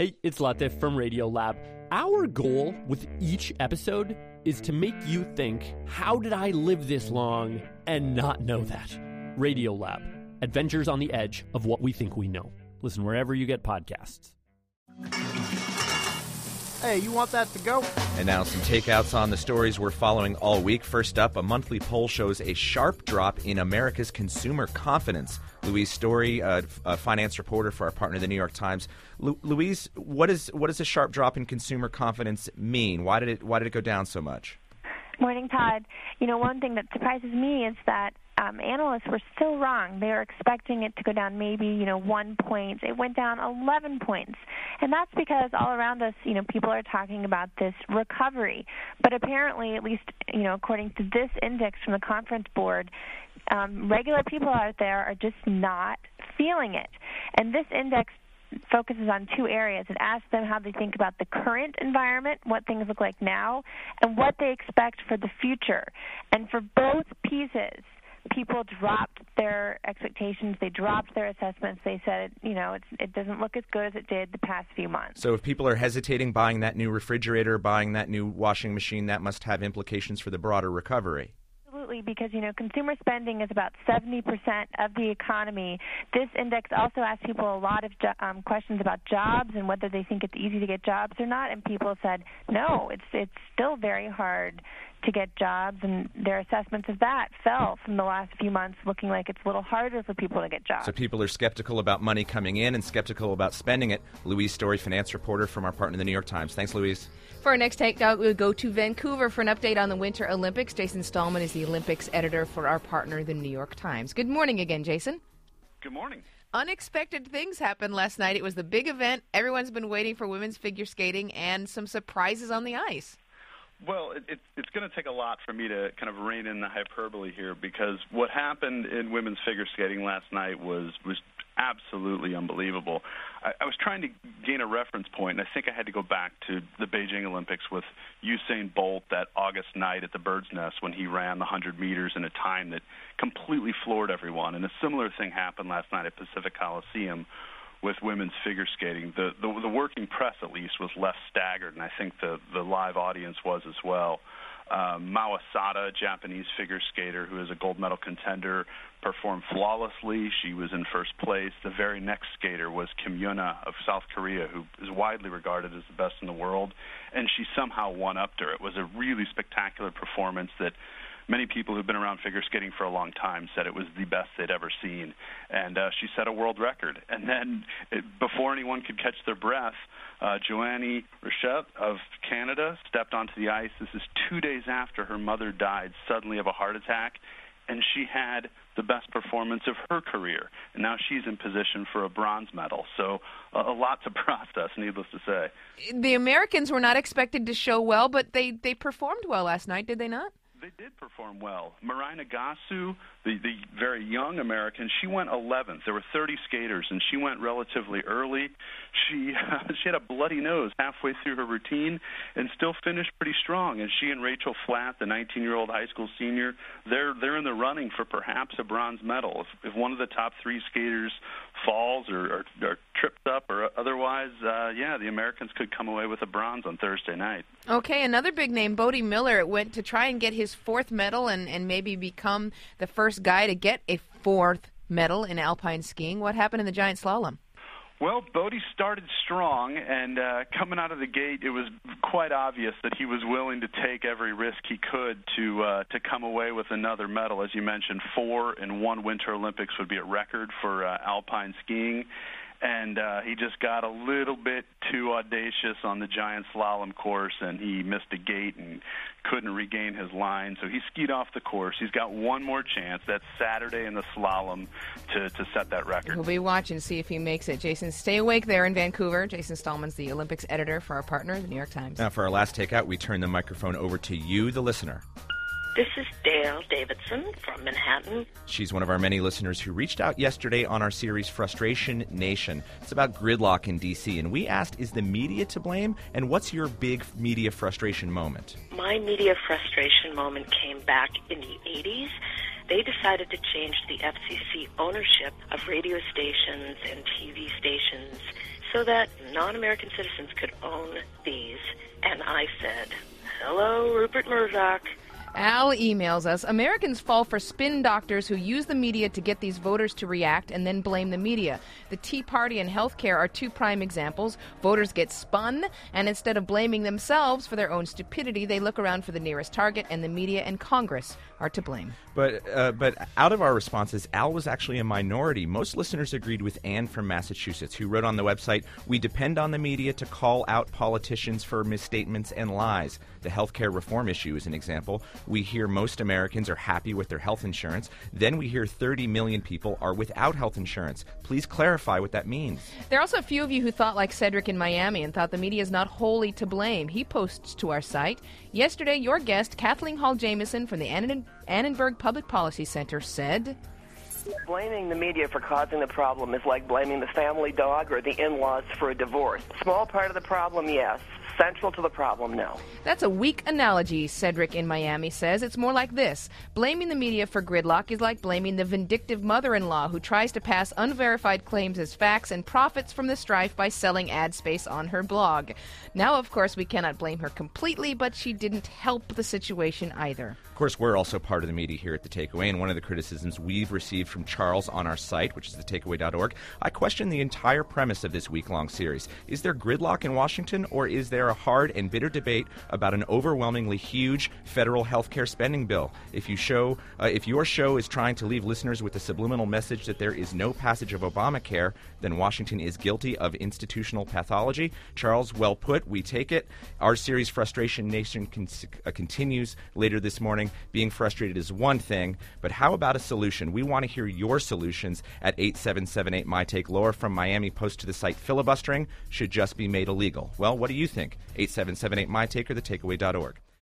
Hey, it's Latif from Radiolab. Our goal with each episode is to make you think, how did I live this long and not know that? Radiolab, adventures on the edge of what we think we know. Listen wherever you get podcasts. Hey, you want that to go? And now some takeouts on the stories we're following all week. First up, a monthly poll shows a sharp drop in America's consumer confidence. Louise Story, a, a finance reporter for our partner, the New York Times. Lu- Louise, what is what does a sharp drop in consumer confidence mean? Why did it why did it go down so much? Morning, Todd. You know, one thing that surprises me is that um, analysts were still wrong. They were expecting it to go down maybe, you know, one point. It went down 11 points. And that's because all around us, you know, people are talking about this recovery. But apparently, at least, you know, according to this index from the conference board, um, regular people out there are just not feeling it. And this index focuses on two areas. It asks them how they think about the current environment, what things look like now, and what they expect for the future. And for both pieces, people dropped their expectations. They dropped their assessments. They said, you know, it's, it doesn't look as good as it did the past few months. So if people are hesitating buying that new refrigerator, buying that new washing machine, that must have implications for the broader recovery. Absolutely, because you know consumer spending is about 70% of the economy. This index also asks people a lot of jo- um, questions about jobs and whether they think it's easy to get jobs or not. And people said no, it's it's still very hard to get jobs, and their assessments of that fell from the last few months, looking like it's a little harder for people to get jobs. So people are skeptical about money coming in and skeptical about spending it. Louise Story, finance reporter from our partner, the New York Times. Thanks, Louise. For our next takeout, uh, we'll go to Vancouver for an update on the Winter Olympics. Jason Stallman is the Olympics editor for our partner, the New York Times. Good morning again, Jason. Good morning. Unexpected things happened last night. It was the big event. Everyone's been waiting for women's figure skating and some surprises on the ice. Well, it, it, it's going to take a lot for me to kind of rein in the hyperbole here because what happened in women's figure skating last night was was absolutely unbelievable. I, I was trying to gain a reference point, and I think I had to go back to the Beijing Olympics with Usain Bolt that August night at the Bird's Nest when he ran the 100 meters in a time that completely floored everyone. And a similar thing happened last night at Pacific Coliseum with women's figure skating. The, the the working press, at least, was less staggered, and I think the the live audience was as well. Um, Mao Asada, Japanese figure skater who is a gold medal contender, performed flawlessly. She was in first place. The very next skater was Kim Yuna of South Korea, who is widely regarded as the best in the world, and she somehow won up her. It was a really spectacular performance that many people who've been around figure skating for a long time said it was the best they'd ever seen. And uh, she set a world record. And then, it, before anyone could catch their breath, uh, Joannie Rochette of Canada stepped onto the ice. This is two days after her mother died suddenly of a heart attack. And she had the best performance of her career. And now she's in position for a bronze medal. So uh, a lot to process, needless to say. The Americans were not expected to show well, but they, they performed well last night, did they not? They did perform well. Mirai Nagasu, the, the very young American, she went 11th. There were 30 skaters, and she went relatively early. She she had a bloody nose halfway through her routine, and still finished pretty strong. And she and Rachael Flatt, the 19-year-old high school senior, they're they're in the running for perhaps a bronze medal. If, if one of the top three skaters falls or, or, or trips up or otherwise, uh, yeah, the Americans could come away with a bronze on Thursday night. Okay, another big name, Bode Miller, went to try and get his fourth medal and, and maybe become the first guy to get a fourth medal in alpine skiing. What happened in the giant slalom? Well, Bodie started strong, and uh, coming out of the gate, it was quite obvious that he was willing to take every risk he could to uh, to come away with another medal. As you mentioned, four in one Winter Olympics would be a record for uh, alpine skiing and uh, he just got a little bit too audacious on the giant slalom course, and he missed a gate and couldn't regain his line. So he skied off the course. He's got one more chance. That's Saturday in the slalom to, to set that record. We'll be watching to see if he makes it. Jason, stay awake there in Vancouver. Jason Stallman's the Olympics editor for our partner, the New York Times. Now, for our last takeout, we turn the microphone over to you, the listener. This is Dale Davidson from Manhattan. She's one of our many listeners who reached out yesterday on our series Frustration Nation. It's about gridlock in D.C., and we asked, is the media to blame? And what's your big media frustration moment? My media frustration moment came back in the 80s. They decided to change the FCC ownership of radio stations and TV stations so that non American citizens could own these. And I said, Hello, Rupert Murdoch. Al emails us Americans fall for spin doctors who use the media to get these voters to react and then blame the media. The Tea Party and healthcare are two prime examples. Voters get spun, and instead of blaming themselves for their own stupidity, they look around for the nearest target, and the media and Congress are to blame. But uh, but out of our responses, Al was actually a minority. Most listeners agreed with Anne from Massachusetts, who wrote on the website, "We depend on the media to call out politicians for misstatements and lies. The healthcare reform issue is an example. We hear most Americans are happy with their health insurance. Then we hear 30 million people are without health insurance. Please clarify what that means." There are also a few of you who thought like Cedric in Miami and thought the media is not wholly to blame. He posts to our site. Yesterday, your guest, Kathleen Hall Jamieson from the Annenberg Public Policy Center, said. Blaming the media for causing the problem is like blaming the family dog or the in laws for a divorce. Small part of the problem, yes. Central to the problem, no. That's a weak analogy, Cedric in Miami says. It's more like this Blaming the media for gridlock is like blaming the vindictive mother in law who tries to pass unverified claims as facts and profits from the strife by selling ad space on her blog. Now, of course, we cannot blame her completely, but she didn't help the situation either. Of course, we're also part of the media here at The Takeaway, and one of the criticisms we've received from Charles on our site, which is thetakeaway.org, I question the entire premise of this week long series. Is there gridlock in Washington, or is there a hard and bitter debate about an overwhelmingly huge federal health care spending bill? If you show, uh, if your show is trying to leave listeners with the subliminal message that there is no passage of Obamacare, then Washington is guilty of institutional pathology. Charles, well put. We take it. Our series, Frustration Nation, con- uh, continues later this morning. Being frustrated is one thing, but how about a solution? We want to hear your solutions at 8778 My Take. Laura from Miami post to the site filibustering should just be made illegal. Well, what do you think? 8778 My Take or thetakeaway.org.